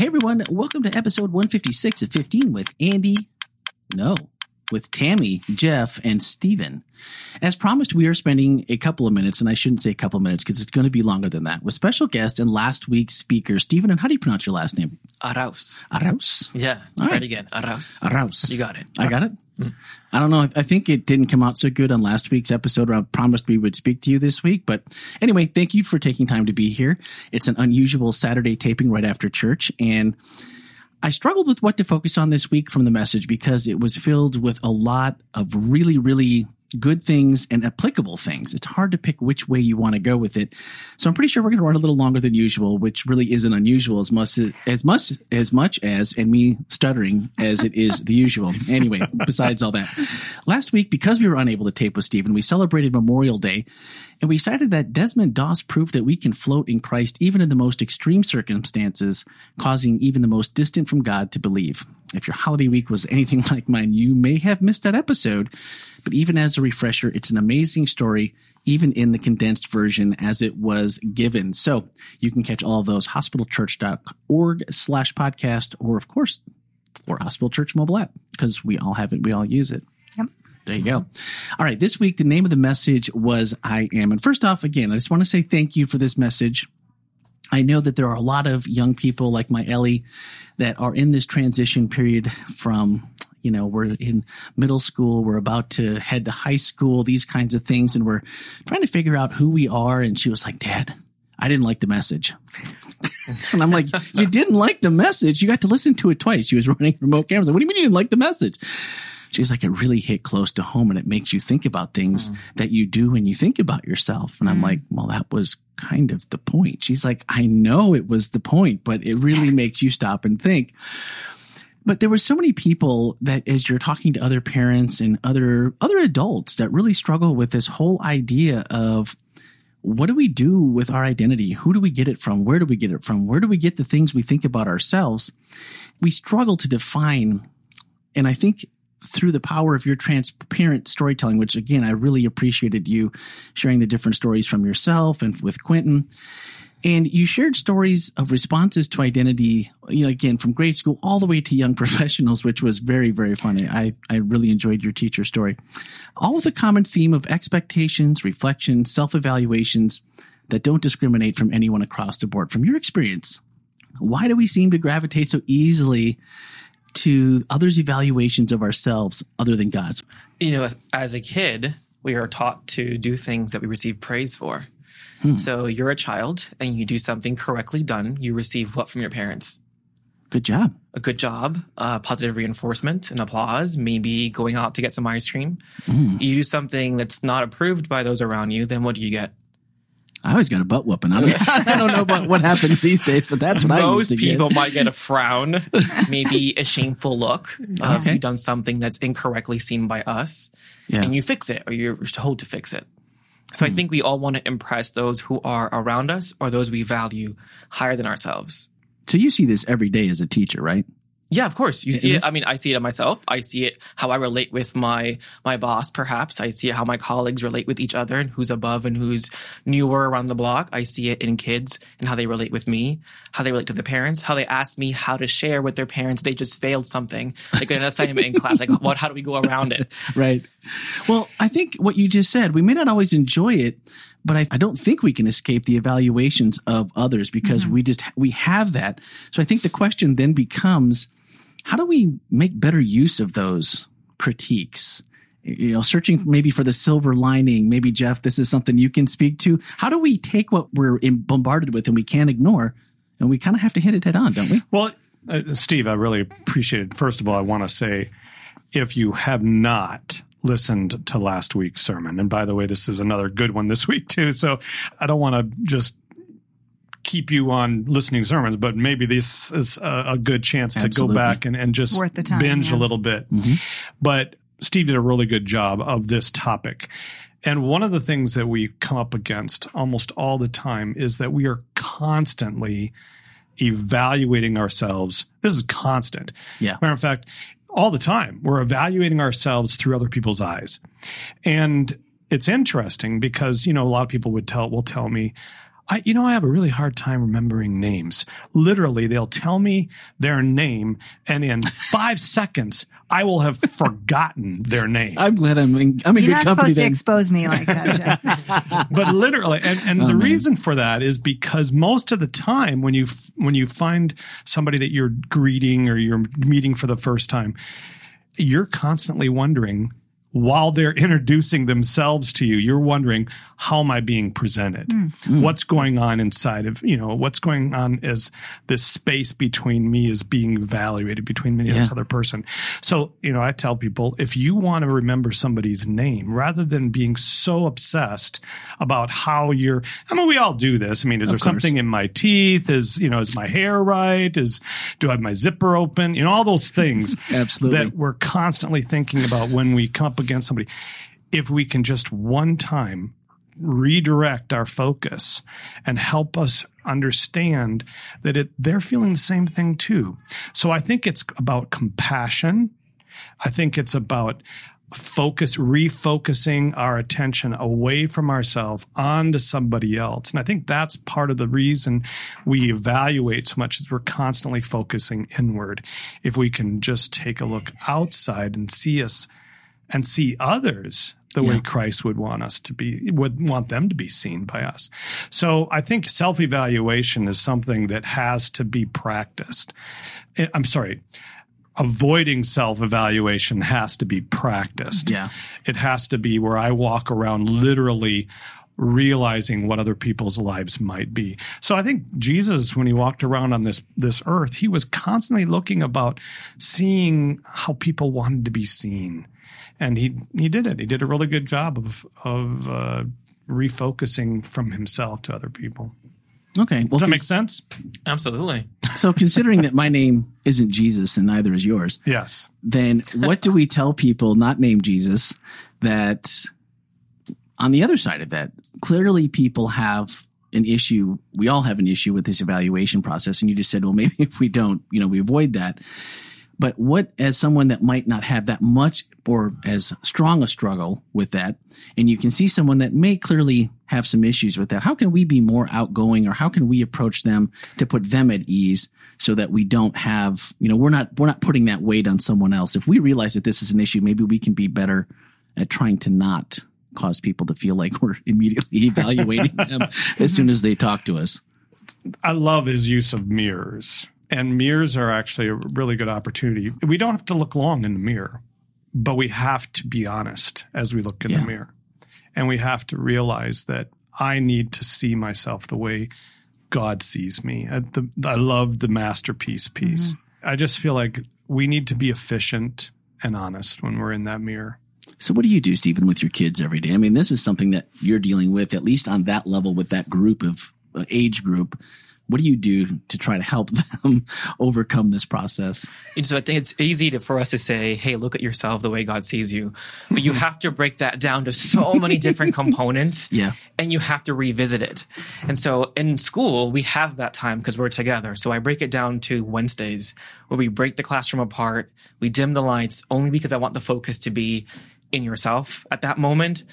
Hey everyone, welcome to episode 156 of 15 with Andy. No, with Tammy, Jeff, and Steven. As promised, we are spending a couple of minutes, and I shouldn't say a couple of minutes because it's going to be longer than that, with special guest and last week's speaker, Steven. And how do you pronounce your last name? Arauz. Arauz. Yeah. All try right. it again. Arauz. Arauz. You got it. I got it. Mm. I don't know. I think it didn't come out so good on last week's episode where I promised we would speak to you this week. But anyway, thank you for taking time to be here. It's an unusual Saturday taping right after church. And I struggled with what to focus on this week from the message because it was filled with a lot of really, really good things and applicable things. It's hard to pick which way you want to go with it. So I'm pretty sure we're going to run a little longer than usual, which really isn't unusual as much as much as much as and me stuttering as it is the usual. Anyway, besides all that. Last week because we were unable to tape with Stephen, we celebrated Memorial Day and we cited that Desmond Doss proved that we can float in Christ even in the most extreme circumstances, causing even the most distant from God to believe. If your holiday week was anything like mine, you may have missed that episode. But even as a refresher, it's an amazing story, even in the condensed version as it was given. So you can catch all of those hospitalchurch.org slash podcast, or of course, or Hospital Church mobile app, because we all have it, we all use it. Yep. There you go. All right. This week, the name of the message was I Am. And first off, again, I just want to say thank you for this message. I know that there are a lot of young people like my Ellie that are in this transition period from, you know, we're in middle school, we're about to head to high school, these kinds of things, and we're trying to figure out who we are. And she was like, Dad, I didn't like the message. and I'm like, You didn't like the message? You got to listen to it twice. She was running remote cameras. What do you mean you didn't like the message? She's like, it really hit close to home and it makes you think about things mm. that you do when you think about yourself. And I'm mm. like, well, that was kind of the point. She's like, I know it was the point, but it really makes you stop and think. But there were so many people that as you're talking to other parents and other, other adults that really struggle with this whole idea of what do we do with our identity? Who do we get it from? Where do we get it from? Where do we get the things we think about ourselves? We struggle to define. And I think through the power of your transparent storytelling, which again, I really appreciated you sharing the different stories from yourself and with Quentin. And you shared stories of responses to identity, you know, again, from grade school all the way to young professionals, which was very, very funny. I, I really enjoyed your teacher story. All with a common theme of expectations, reflections, self evaluations that don't discriminate from anyone across the board. From your experience, why do we seem to gravitate so easily to others' evaluations of ourselves other than God's? You know, as a kid, we are taught to do things that we receive praise for. So you're a child and you do something correctly done. You receive what from your parents? Good job. A good job, uh, positive reinforcement and applause, maybe going out to get some ice cream. You do something that's not approved by those around you, then what do you get? I always got a butt whooping. I, mean, I don't know about what happens these days, but that's what I used Most people get. might get a frown, maybe a shameful look uh, if you've done something that's incorrectly seen by us, Yeah. and you fix it or you're told to fix it. So I think we all want to impress those who are around us or those we value higher than ourselves. So you see this every day as a teacher, right? Yeah, of course. You see it I mean, I see it in myself. I see it how I relate with my my boss. Perhaps I see how my colleagues relate with each other and who's above and who's newer around the block. I see it in kids and how they relate with me, how they relate to their parents, how they ask me how to share with their parents. They just failed something, like an assignment in class. Like, what? How do we go around it? Right. Well, I think what you just said, we may not always enjoy it, but I, I don't think we can escape the evaluations of others because mm-hmm. we just, we have that. So I think the question then becomes, how do we make better use of those critiques? You know, searching maybe for the silver lining. Maybe Jeff, this is something you can speak to. How do we take what we're bombarded with and we can't ignore, and we kind of have to hit it head on, don't we? Well, uh, Steve, I really appreciate it. First of all, I want to say if you have not listened to last week's sermon, and by the way, this is another good one this week too. So I don't want to just keep you on listening to sermons, but maybe this is a, a good chance to go back and, and just Worth the time, binge yeah. a little bit. Mm-hmm. But Steve did a really good job of this topic. And one of the things that we come up against almost all the time is that we are constantly evaluating ourselves. This is constant. Yeah. Matter of fact, all the time, we're evaluating ourselves through other people's eyes. And it's interesting because, you know, a lot of people would tell, will tell me, I, you know, I have a really hard time remembering names. Literally, they'll tell me their name, and in five seconds, I will have forgotten their name. I'm glad I'm in, I'm in You're good not company supposed to expose me like that, Jeff. but literally, and, and Oh, the man. reason for that is because most of the time, when you when you find somebody that you're greeting or you're meeting for the first time, you're constantly wondering while they're introducing themselves to you, you're wondering, how am I being presented? Hmm. Hmm. What's going on inside of, you know, what's going on as this space between me is being evaluated between me and this other person. So, you know, I tell people if you want to remember somebody's name rather than being so obsessed about how you're, I mean, we all do this. I mean, is there course. something in my teeth? Is, you know, is my hair right? Is, do I have my zipper open? You know, all those things Absolutely. that we're constantly thinking about when we come up against somebody. If we can just one time redirect our focus and help us understand that it, they're feeling the same thing too. So I think it's about compassion. I think it's about focus, refocusing our attention away from ourselves onto somebody else. And I think that's part of the reason we evaluate so much is we're constantly focusing inward. If we can just take a look outside and see us and see others the way Christ would want us to be, would want them to be seen by us. So I think self evaluation is something that has to be practiced. Eh, I'm sorry. Avoiding self evaluation has to be practiced. Yeah. It has to be where I walk around literally realizing what other people's lives might be. So I think Jesus, when he walked around on this this earth, he was constantly looking about seeing how people wanted to be seen, and he he did it. He did a really good job of of uh, refocusing from himself to other people. Okay. Well, Does that make sense? Absolutely. so considering that my name isn't Jesus and neither is yours, Yes. then what do we tell people not named Jesus that on the other side of that, clearly people have an issue. We all have an issue with this evaluation process. And you just said, well, maybe if we don't, you know, we avoid that. But what, as someone that might not have that much or as strong a struggle with that, and you can see someone that may clearly have some issues with that, how can we be more outgoing or how can we approach them to put them at ease so that we don't have, you know, we're not, we're not putting that weight on someone else. If we realize that this is an issue, maybe we can be better at trying to not cause people to feel like we're immediately evaluating them as soon as they talk to us. I love his use of mirrors. And mirrors are actually a really good opportunity. We don't have to look long in the mirror, but we have to be honest as we look in Yeah. the mirror. And we have to realize that I need to see myself the way God sees me. I, the, I love the masterpiece piece. I just feel like we need to be efficient and honest when we're in that mirror. So what do you do, Stephen, with your kids every day? I mean, this is something that you're dealing with, at least on that level with that group of uh, age group. What do you do to try to help them overcome this process? And so I think it's easy to, for us to say, hey, look at yourself the way God sees you. But you have to break that down to so many different components. Yeah. And you have to revisit it. And so in school, we have that time because we're together. So I break it down to Wednesdays where we break the classroom apart. We dim the lights only because I want the focus to be in yourself at that moment.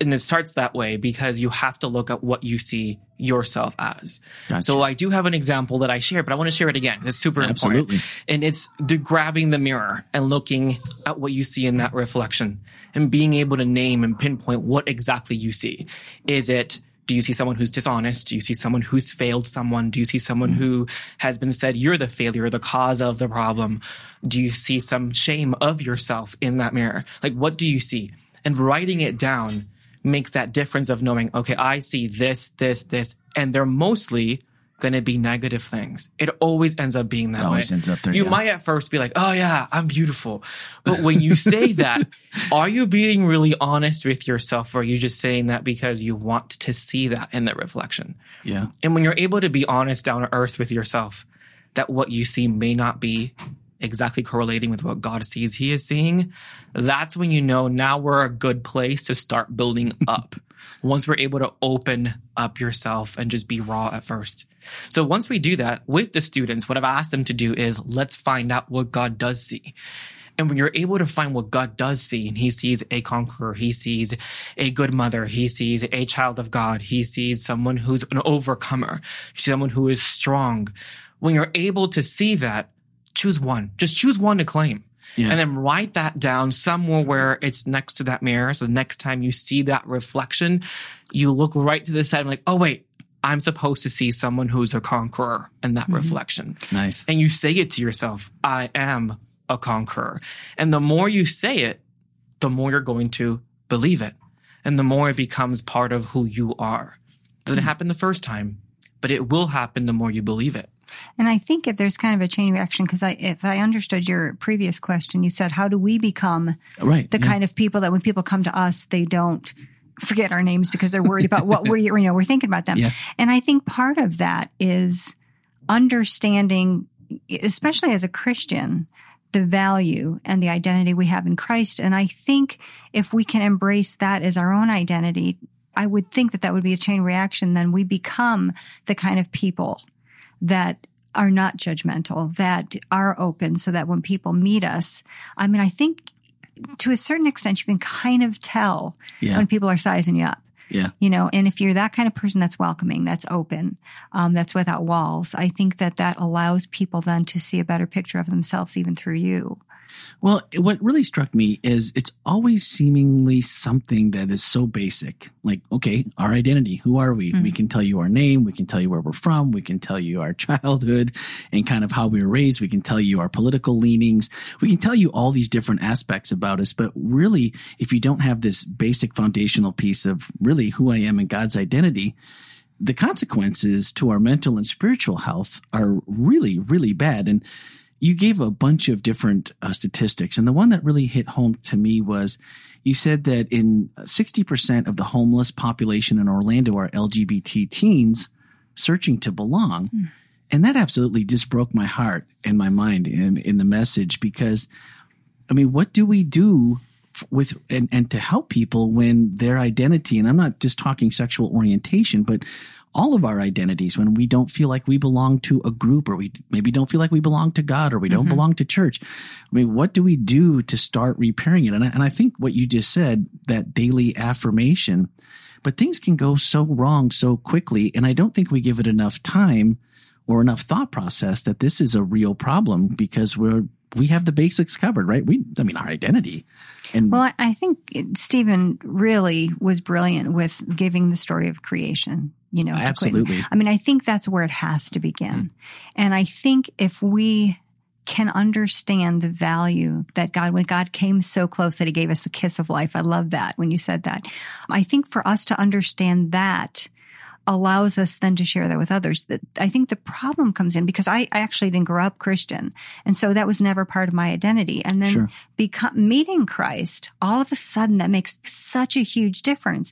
And it starts that way because you have to look at what you see yourself as. Gotcha. So I do have an example that I shared, but I want to share it again. It's super Absolutely. important. And it's the grabbing the mirror and looking at what you see in that reflection and being able to name and pinpoint what exactly you see. Is it do you see someone who's dishonest? Do you see someone who's failed someone? Do you see someone mm-hmm. who has been said you're the failure, the cause of the problem? Do you see some shame of yourself in that mirror? Like, what do you see? And writing it down makes that difference of knowing, okay, I see this, this, this, and they're mostly going to be negative things. It always ends up being that It always way. ends up there, You yeah. might at first be like, oh yeah, I'm beautiful. But when you say that, are you being really honest with yourself or are you just saying that because you want to see that in the reflection? Yeah. And when you're able to be honest down to earth with yourself, that what you see may not be exactly correlating with what God sees he is seeing, that's when you know now we're a good place to start building up. Once we're able to open up yourself and just be raw at first. So once we do that with the students, what I've asked them to do is let's find out what God does see. And when you're able to find what God does see, and He sees a conqueror, He sees a good mother, He sees a child of God, He sees someone who's an overcomer, someone who is strong. When you're able to see that, choose one. Just choose one to claim. Yeah. And then write that down somewhere where it's next to that mirror. So the next time you see that reflection, you look right to the side and like, oh wait, I'm supposed to see someone who's a conqueror in that mm-hmm. reflection. Nice. And you say it to yourself, I am a conqueror. And the more you say it, the more you're going to believe it. And the more it becomes part of who you are. Doesn't hmm. happen the first time, but it will happen the more you believe it. And I think that there's kind of a chain reaction because I, if I understood your previous question, you said, how do we become Right. the yeah. kind of people that when people come to us, they don't forget our names because they're worried about what we're, you know, we're thinking about them. Yeah. And I think part of that is understanding, especially as a Christian, the value and the identity we have in Christ. And I think if we can embrace that as our own identity, I would think that that would be a chain reaction. Then we become the kind of people that are not judgmental, that are open so that when people meet us, I mean, I think to a certain extent, you can kind of tell Yeah. when people are sizing you up. Yeah. You know, and if you're that kind of person that's welcoming, that's open, um, that's without walls, I think that that allows people then to see a better picture of themselves even through you. Well, what really struck me is it's always seemingly something that is so basic. Like, okay, our identity. Who are we? We hmm. can tell you our name. We can tell you where we're from. We can tell you our childhood and kind of how we were raised. We can tell you our political leanings. We can tell you all these different aspects about us. But really, if you don't have this basic foundational piece of really who I am and God's identity, the consequences to our mental and spiritual health are really, really bad. And you gave a bunch of different uh, statistics. And the one that really hit home to me was you said that in 60% of the homeless population in Orlando are LGBT teens searching to belong. And that absolutely just broke my heart and my mind in, in the message because, I mean, what do we do f- with and, and to help people when their identity, and I'm not just talking sexual orientation, but all of our identities when we don't feel like we belong to a group or we maybe don't feel like we belong to God or we don't mm-hmm. belong to church. I mean, what do we do to start repairing it? And I, and I think what you just said, that daily affirmation, but things can go so wrong so quickly. And I don't think we give it enough time or enough thought process that this is a real problem because we're, we have the basics covered, right? We, I mean, our identity and Well, I think Stephen really was brilliant with giving the story of creation. You know. Absolutely. I mean, I think that's where it has to begin. Mm. And I think if we can understand the value that God, when God came so close that he gave us the kiss of life, I love that when you said that. I think for us to understand that allows us then to share that with others. I think the problem comes in because I, I actually didn't grow up Christian. And so that was never part of my identity. And then Sure. become meeting Christ, all of a sudden that makes such a huge difference.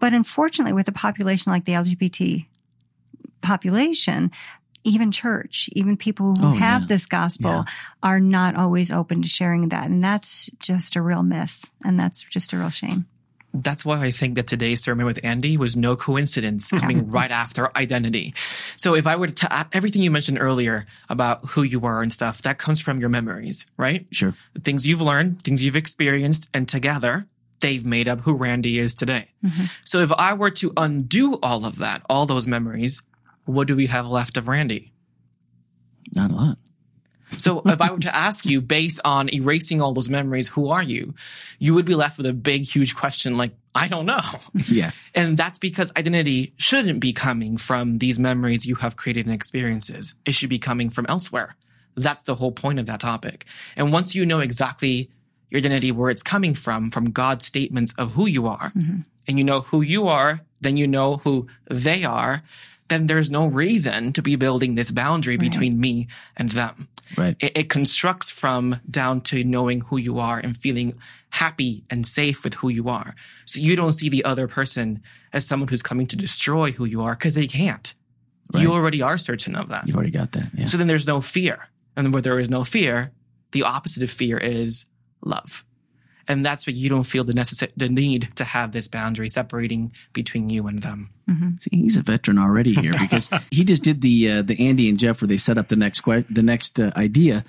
But unfortunately, with a population like the LGBT population, even church, even people who Oh, have yeah. this gospel Yeah. are not always open to sharing that. And that's just a real miss. And that's just a real shame. That's why I think that today's sermon with Andy was no coincidence coming right after identity. So if I were to, uh, everything you mentioned earlier about who you are and stuff, that comes from your memories, right? sure. The things you've learned, things you've experienced, and together they've made up who Randy is today. Mm-hmm. So if I were to undo all of that, all those memories, what do we have left of Randy? Not a lot. So if I were to ask you based on erasing all those memories, who are you? You would be left with a big, huge question like, I don't know. Yeah. And that's because identity shouldn't be coming from these memories you have created and experiences. It should be coming from elsewhere. That's the whole point of that topic. And once you know exactly your identity, where it's coming from, from God's statements of who you are, mm-hmm. and you know who you are, then you know who they are, then there's no reason to be building this boundary between me and them. Right. It, it constructs from down to knowing who you are and feeling happy and safe with who you are. So you don't see the other person as someone who's coming to destroy who you are because they can't. You already are certain of that. You've already got that. Yeah. So then there's no fear. And where there is no fear, the opposite of fear is love. And that's why you don't feel the the need to have this boundary separating between you and them. Mm-hmm. See, he's a veteran already here because he just did the uh, the Andy and Jeff where they set up the next que- the next uh, idea,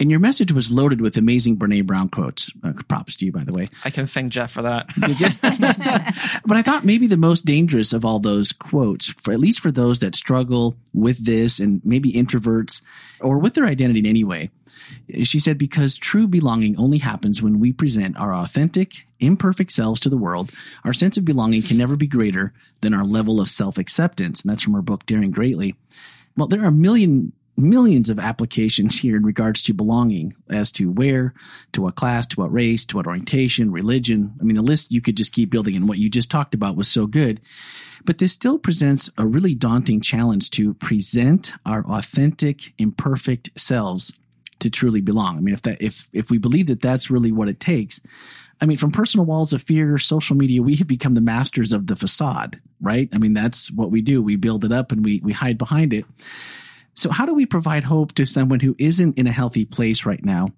And your message was loaded with amazing Brene Brown quotes. Uh, props to you, by the way. I can thank Jeff for that. Did you? but I thought maybe the most dangerous of all those quotes, for at least for those that struggle with this and maybe introverts or with their identity in any way, she said, because true belonging only happens when we present our authentic, imperfect selves to the world, our sense of belonging can never be greater than our level of self acceptance. And that's from her book, Daring Greatly. Well, there are a million millions of applications here in regards to belonging as to where, to what class, to what race, to what orientation, religion. I mean, the list you could just keep building and what you just talked about was so good. But this still presents a really daunting challenge to present our authentic, imperfect selves to truly belong. I mean, if that, if, if we believe that that's really what it takes, I mean, from personal walls of fear, social media, we have become the masters of the facade, right? I mean, that's what we do. We build it up and we, we hide behind it. So how do we provide hope to someone who isn't in a healthy place right now?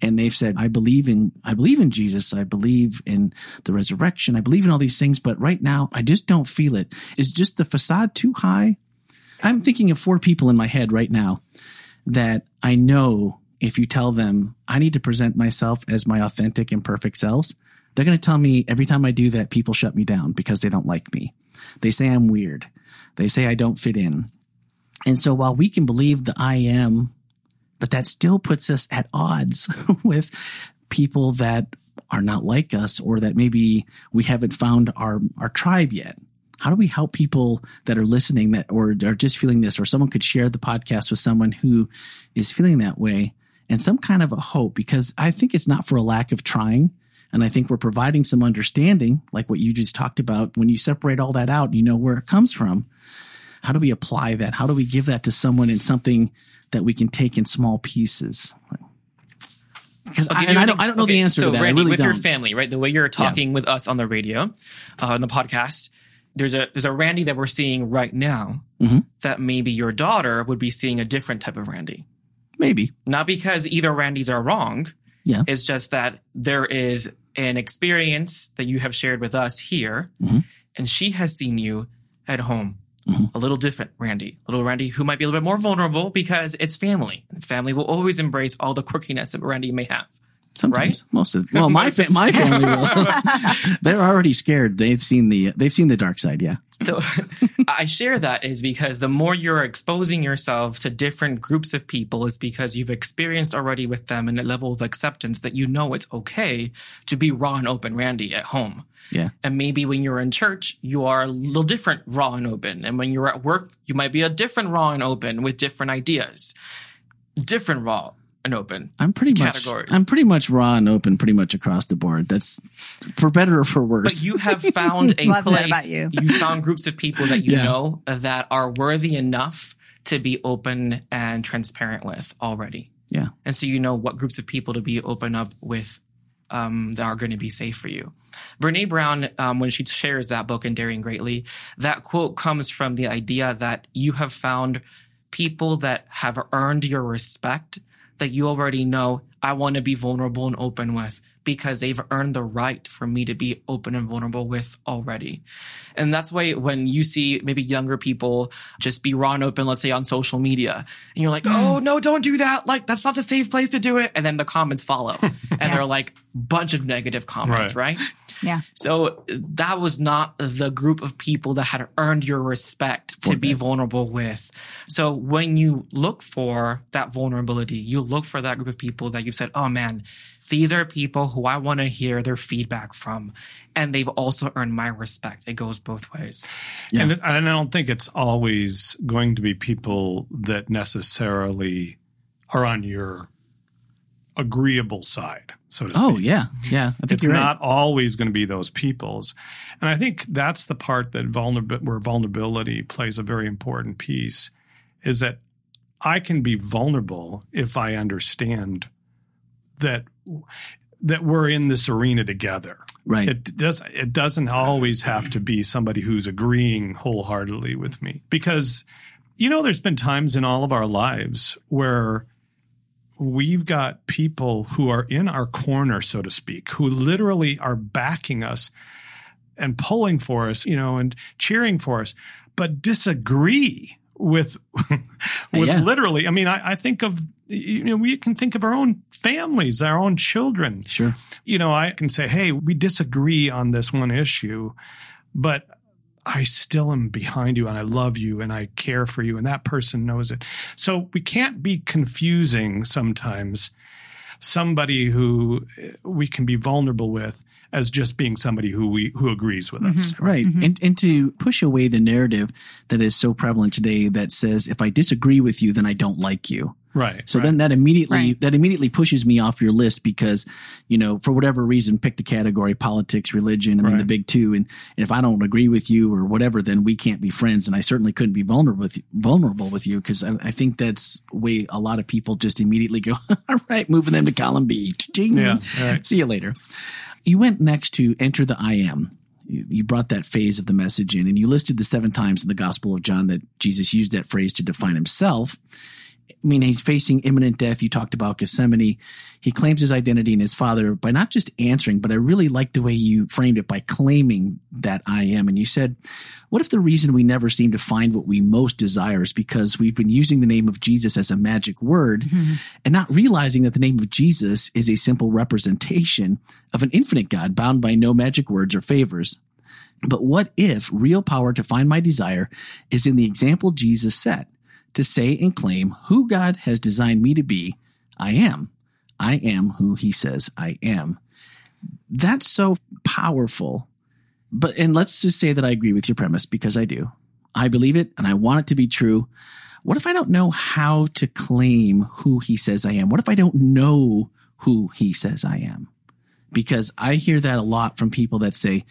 And they've said, I believe in, I believe in Jesus. I believe in the resurrection. I believe in all these things, but right now I just don't feel it. Is just the facade too high? I'm thinking of four people in my head right now that I know if you tell them I need to present myself as my authentic and perfect selves, they're going to tell me every time I do that, people shut me down because they don't like me. They say I'm weird. They say I don't fit in. And so while we can believe the I am, but that still puts us at odds with people that are not like us or that maybe we haven't found our, our tribe yet. How do we help people that are listening that or are just feeling this or someone could share the podcast with someone who is feeling that way and some kind of a hope because I think it's not for a lack of trying. And I think we're providing some understanding, like what you just talked about. When you separate all that out, you know where it comes from. How do we apply that? How do we give that to someone in something that we can take in small pieces? Because I, I don't, I don't know okay, the answer so to that. Randy, really with don't. your family, right? The way you're talking with us on the radio, uh, on the podcast, there's a there's a Randy that we're seeing right now Mm-hmm. that maybe your daughter would be seeing a different type of Randy. Maybe. Not because either Randys are wrong. Yeah. It's just that there is an experience that you have shared with us here, Mhm. and she has seen you at home. Mhm. A little different Randy, a little Randy who might be a little bit more vulnerable because it's family. And family will always embrace all the quirkiness that Randy may have. Sometimes, Right? most of well, my fa- my family will. They're already scared. They've seen the they've seen the dark side. Yeah. So I share that is because the more you're exposing yourself to different groups of people is because you've experienced already with them in a level of acceptance that you know it's okay to be raw and open Randy at home. Yeah. And maybe when you're in church, you are a little different raw and open. And when you're at work, you might be a different raw and open with different ideas. Different raw and open. I'm pretty Categories. much I'm pretty much raw and open pretty much across the board. That's for better or for worse. But you have found a Love that place. about you. You found groups of people that you Yeah. know that are worthy enough to be open and transparent with already. yeah. And so you know what groups of people to be open up with um, that are going to be safe for you. Brene Brown, um, when she shares that book in Daring Greatly, that quote comes from the idea that you have found people that have earned your respect that you already know I want to be vulnerable and open with because they've earned the right for me to be open and vulnerable with already. And that's why when you see maybe younger people just be raw and open, let's say on social media, and you're like, oh, no, don't do that. Like, that's not the safe place to do it. And then the comments follow. and they're like, bunch of negative comments, right? Yeah. So that was not the group of people that had earned your respect to be vulnerable with. So when you look for that vulnerability, you look for that group of people that you've said, oh man, these are people who I want to hear their feedback from. And they've also earned my respect. It goes both ways. Yeah. And, and I don't think it's always going to be people that necessarily are on your agreeable side, so to oh, speak. Oh yeah. Yeah. I think It's you're not always going to be those people's. And I think that's the part that vulnerability, where vulnerability plays a very important piece is that I can be vulnerable if I understand that that we're in this arena together. right. It does it doesn't always have to be somebody who's agreeing wholeheartedly with me because you know there's been times in all of our lives where we've got people who are in our corner so to speak who literally are backing us and pulling for us you know and cheering for us but disagree with uh, with Yeah. literally. I mean, I, I think of you know we can think of our own families, our own children. Sure. You know, I can say, hey, we disagree on this one issue, but I still am behind you and I love you and I care for you and that person knows it. So we can't be confusing sometimes somebody who uh, we can be vulnerable with as just being somebody who we who agrees with us. Right. And and to push away the narrative that is so prevalent today that says if I disagree with you then I don't like you. Right. So right. then that immediately Right. that immediately pushes me off your list because, you know, for whatever reason, pick the category, politics, religion, I mean Right. the big two. And, and if I don't agree with you or whatever, then we can't be friends. And I certainly couldn't be vulnerable with vulnerable with you because I, I think that's way a lot of people just immediately go, all right, moving them to column B. Ching. Yeah, right. See you later. You went next to enter the I am. You you brought that phase of the message in and you listed the seven times in the Gospel of John that Jesus used that phrase to define himself. I mean, he's facing imminent death. You talked about Gethsemane. He claims his identity in his father by not just answering, but I really like the way you framed it by claiming that I am. And you said, what if the reason we never seem to find what we most desire is because we've been using the name of Jesus as a magic word mm-hmm. and not realizing that the name of Jesus is a simple representation of an infinite God bound by no magic words or favors. But what if real power to find my desire is in the example Jesus set to say and claim who God has designed me to be? I am. I am who he says I am. That's so powerful. But, and let's just say that I agree with your premise because I do. I believe it and I want it to be true. What if I don't know how to claim who he says I am? What if I don't know who he says I am? Because I hear that a lot from people that say,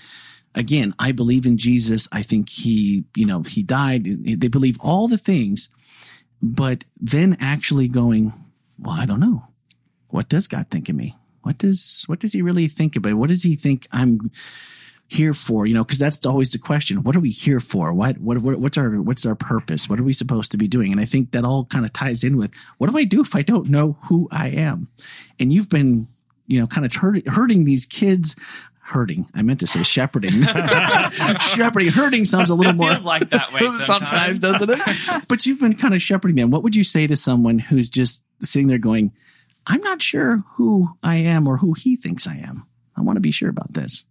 again, I believe in Jesus. I think he, you know, he died. They believe all the things, but then actually going, well, I don't know. What does God think of me? What does, what does he really think about? What does he think I'm here for? You know, cause that's always the question. What are we here for? What, what, what what's our, what's our purpose? What are we supposed to be doing? And I think that all kind of ties in with what do I do if I don't know who I am? And you've been, you know, kind of hurt, hurting these kids hurting. I meant to say shepherding. shepherding. Hurting sounds a little It more feels like that way sometimes. doesn't it? but you've been kind of shepherding them. What would you say to someone who's just sitting there going, I'm not sure who I am or who he thinks I am. I want to be sure about this.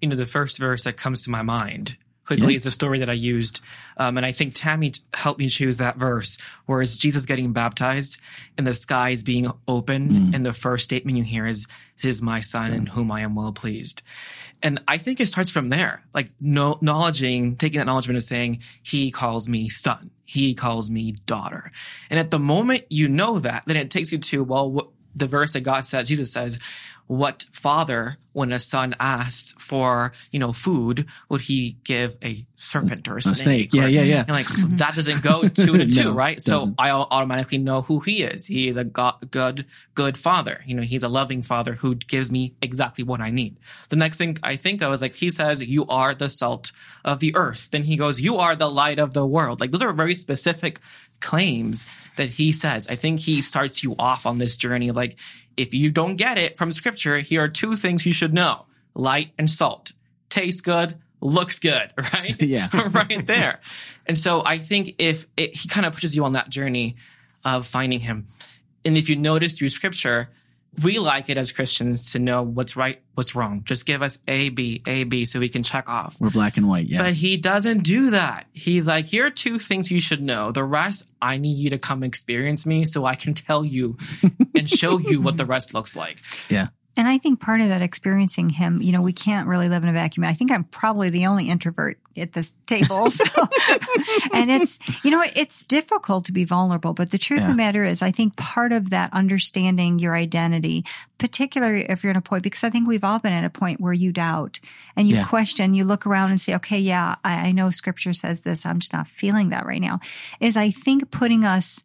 you know, the first verse that comes to my mind quickly Yeah. is a story that I used. Um, and I think Tammy helped me choose that verse where it's Jesus getting baptized and the skies being open. Mm. And the first statement you hear is, This is my son in whom I am well pleased. And I think it starts from there, like no, acknowledging, taking that acknowledgement of saying, He calls me son. He calls me daughter. And at the moment you know that, then it takes you to, well, what, the verse that God says, Jesus says, what father, when a son asks for, you know, food, would he give a serpent or a snake? snake. Yeah, or- yeah, yeah. And like mm-hmm. that doesn't go two to two, No, right? So doesn't. I automatically know who he is. He is a go- good, good father. You know, he's a loving father who gives me exactly what I need. The next thing I think of is like he says, "You are the salt of the earth." Then he goes, "You are the light of the world." Like those are very specific claims that he says. I think he starts you off on this journey of like, if you don't get it from scripture, here are two things you should know: light and salt. Tastes good, looks good, right? Yeah. right there. And so I think if it, he kind of pushes you on that journey of finding him. And if you notice through scripture, we like it as Christians to know what's right, what's wrong. Just give us A, B, A, B so we can check off. We're black and white. Yeah. But he doesn't do that. He's like, here are two things you should know. The rest, I need you to come experience me so I can tell you and show you what the rest looks like. yeah. And I think part of that experiencing him, you know, we can't really live in a vacuum. I think I'm probably the only introvert at this table. So, and it's, you know, it's difficult to be vulnerable, but the truth of the matter is, I think part of that understanding your identity, particularly if you're at a point, because I think we've all been at a point where you doubt and you Yeah. question, you look around and say, okay, yeah, I, I know scripture says this. I'm just not feeling that right now. Is I think putting us,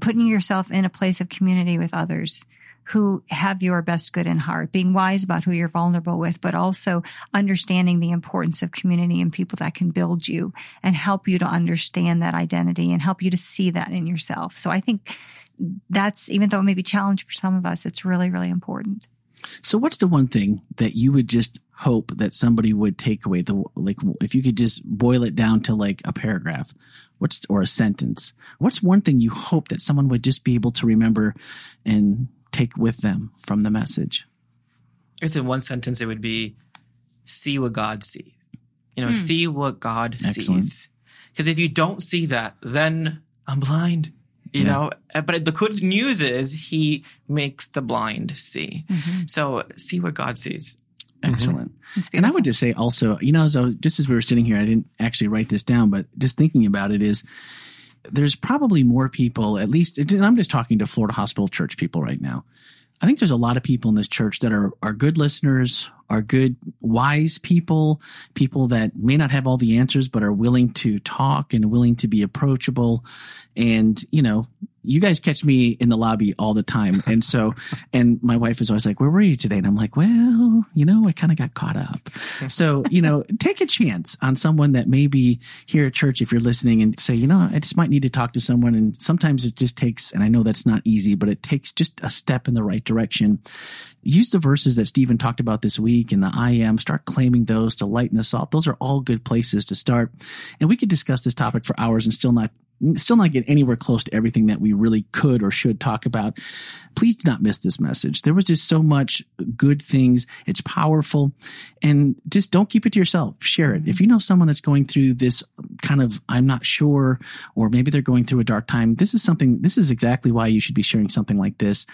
putting yourself in a place of community with others who have your best good in heart, being wise about who you're vulnerable with, but also understanding the importance of community and people that can build you and help you to understand that identity and help you to see that in yourself. So I think that's, even though it may be challenging for some of us, it's really, really important. So what's the one thing that you would just hope that somebody would take away the like if you could just boil it down to like a paragraph what's or a sentence what's one thing you hope that someone would just be able to remember and take with them from the message I guess in one sentence it would be see what God sees. You know, see what God Excellent. sees. Because if you don't see that, then I'm blind. You know, Uh, but the good news is he makes the blind see. So see what God sees. Excellent. And I would just say also, you know, so just as we were sitting here, I didn't actually write this down, but just thinking about it is there's probably more people, at least, and I'm just talking to Florida Hospital Church people right now. I think there's a lot of people in this church that are, are good listeners, are good, wise people, people that may not have all the answers, but are willing to talk and willing to be approachable. And, you know, you guys catch me in the lobby all the time. And so, and my wife is always like, where were you today? And I'm like, well, you know, I kind of got caught up. So, you know, take a chance on someone that may be here at church if you're listening and say, you know, I just might need to talk to someone. And sometimes it just takes, and I know that's not easy, but it takes just a step in the right direction. Use the verses that Stephen talked about this week and the I am, start claiming those to lighten the salt. Those are all good places to start. And we could discuss this topic for hours and still not still not get anywhere close to everything that we really could or should talk about. Please do not miss this message. There was just so much good things. It's powerful and just don't keep it to yourself. Share it. If you know someone that's going through this kind of, I'm not sure, or maybe they're going through a dark time, this is something, this is exactly why you should be sharing something like this.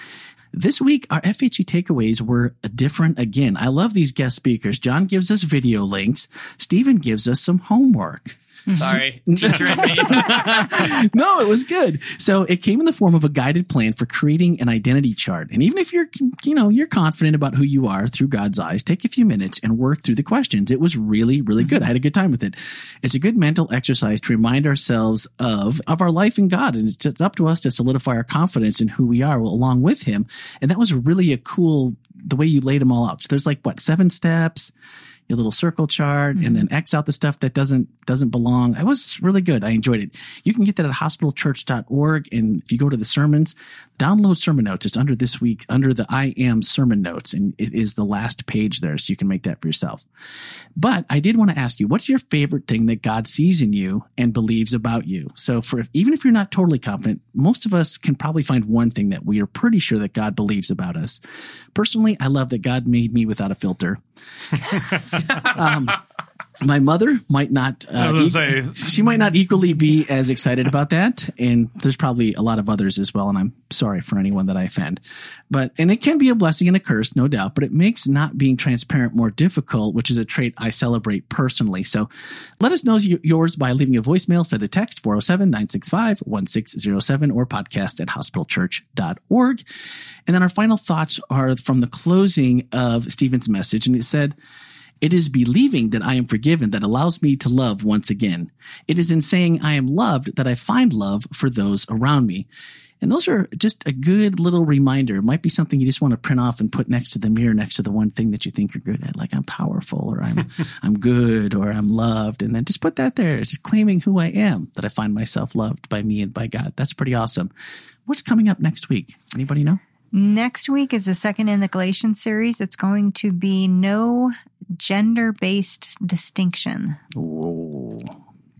This week, our FHC takeaways were different again. I love these guest speakers. John gives us video links. Stephen gives us some homework. Sorry, teacher me. no, it was good. So it came in the form of a guided plan for creating an identity chart. And even if you're, you know, you're confident about who you are through God's eyes, take a few minutes and work through the questions. It was really, really good. Mm-hmm. I had a good time with it. It's a good mental exercise to remind ourselves of, of our life in God. And it's, it's up to us to solidify our confidence in who we are along with him. And that was really a cool, the way you laid them all out. So there's like what, seven steps? Your little circle chart and mm-hmm. then X out the stuff that doesn't doesn't belong. It was really good. I enjoyed it. You can get that at hospitalchurch.org. And if you go to the sermons, download sermon notes. It's under this week, under the I am sermon notes, and it is the last page there, so you can make that for yourself. But I did want to ask you, what's your favorite thing that God sees in you and believes about you? So for even if you're not totally confident, most of us can probably find one thing that we are pretty sure that God believes about us. Personally, I love that God made me without a filter. Um, my mother might not. Uh, gonna say- she might not equally be as excited about that, and there's probably a lot of others as well. And I'm sorry for anyone that I offend, but and it can be a blessing and a curse, no doubt. But it makes not being transparent more difficult, which is a trait I celebrate personally. So let us know yours by leaving a voicemail, send a text 407-965-1607 or podcast at hospitalchurch.org. And then our final thoughts are from the closing of Stephen's message, and it said. It is believing that I am forgiven that allows me to love once again. It is in saying I am loved that I find love for those around me. And those are just a good little reminder. It might be something you just want to print off and put next to the mirror, next to the one thing that you think you're good at. Like I'm powerful or I'm, I'm good or I'm loved. And then just put that there. It's just claiming who I am, that I find myself loved by me and by God. That's pretty awesome. What's coming up next week? Anybody know? Next week is the second in the Galatians series. It's going to be no gender based distinction. Whoa.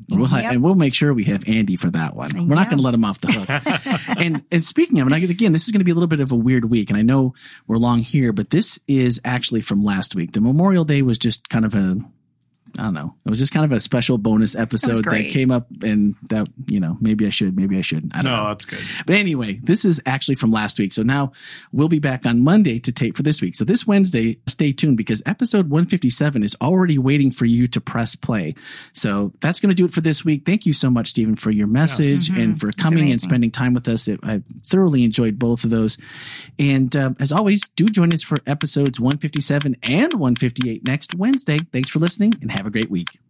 We'll ha- Yep. and we'll make sure we have Andy for that one. We're not going to let him off the hook. and and speaking of, and again, this is going to be a little bit of a weird week, and I know we're long here, but this is actually from last week. The Memorial Day was just kind of a I don't know. It was just kind of a special bonus episode that, came up, and that you know maybe I should, maybe I shouldn't. I don't No, know. that's good. But anyway, this is actually from last week. So now we'll be back on Monday to tape for this week. So this Wednesday, stay tuned because episode 157 is already waiting for you to press play. So that's going to do it for this week. Thank you so much, Stephen, for your message and for coming and spending time with us. It, I thoroughly enjoyed both of those. And uh, as always, do join us for episodes 157 and 158 next Wednesday. Thanks for listening and have a great week.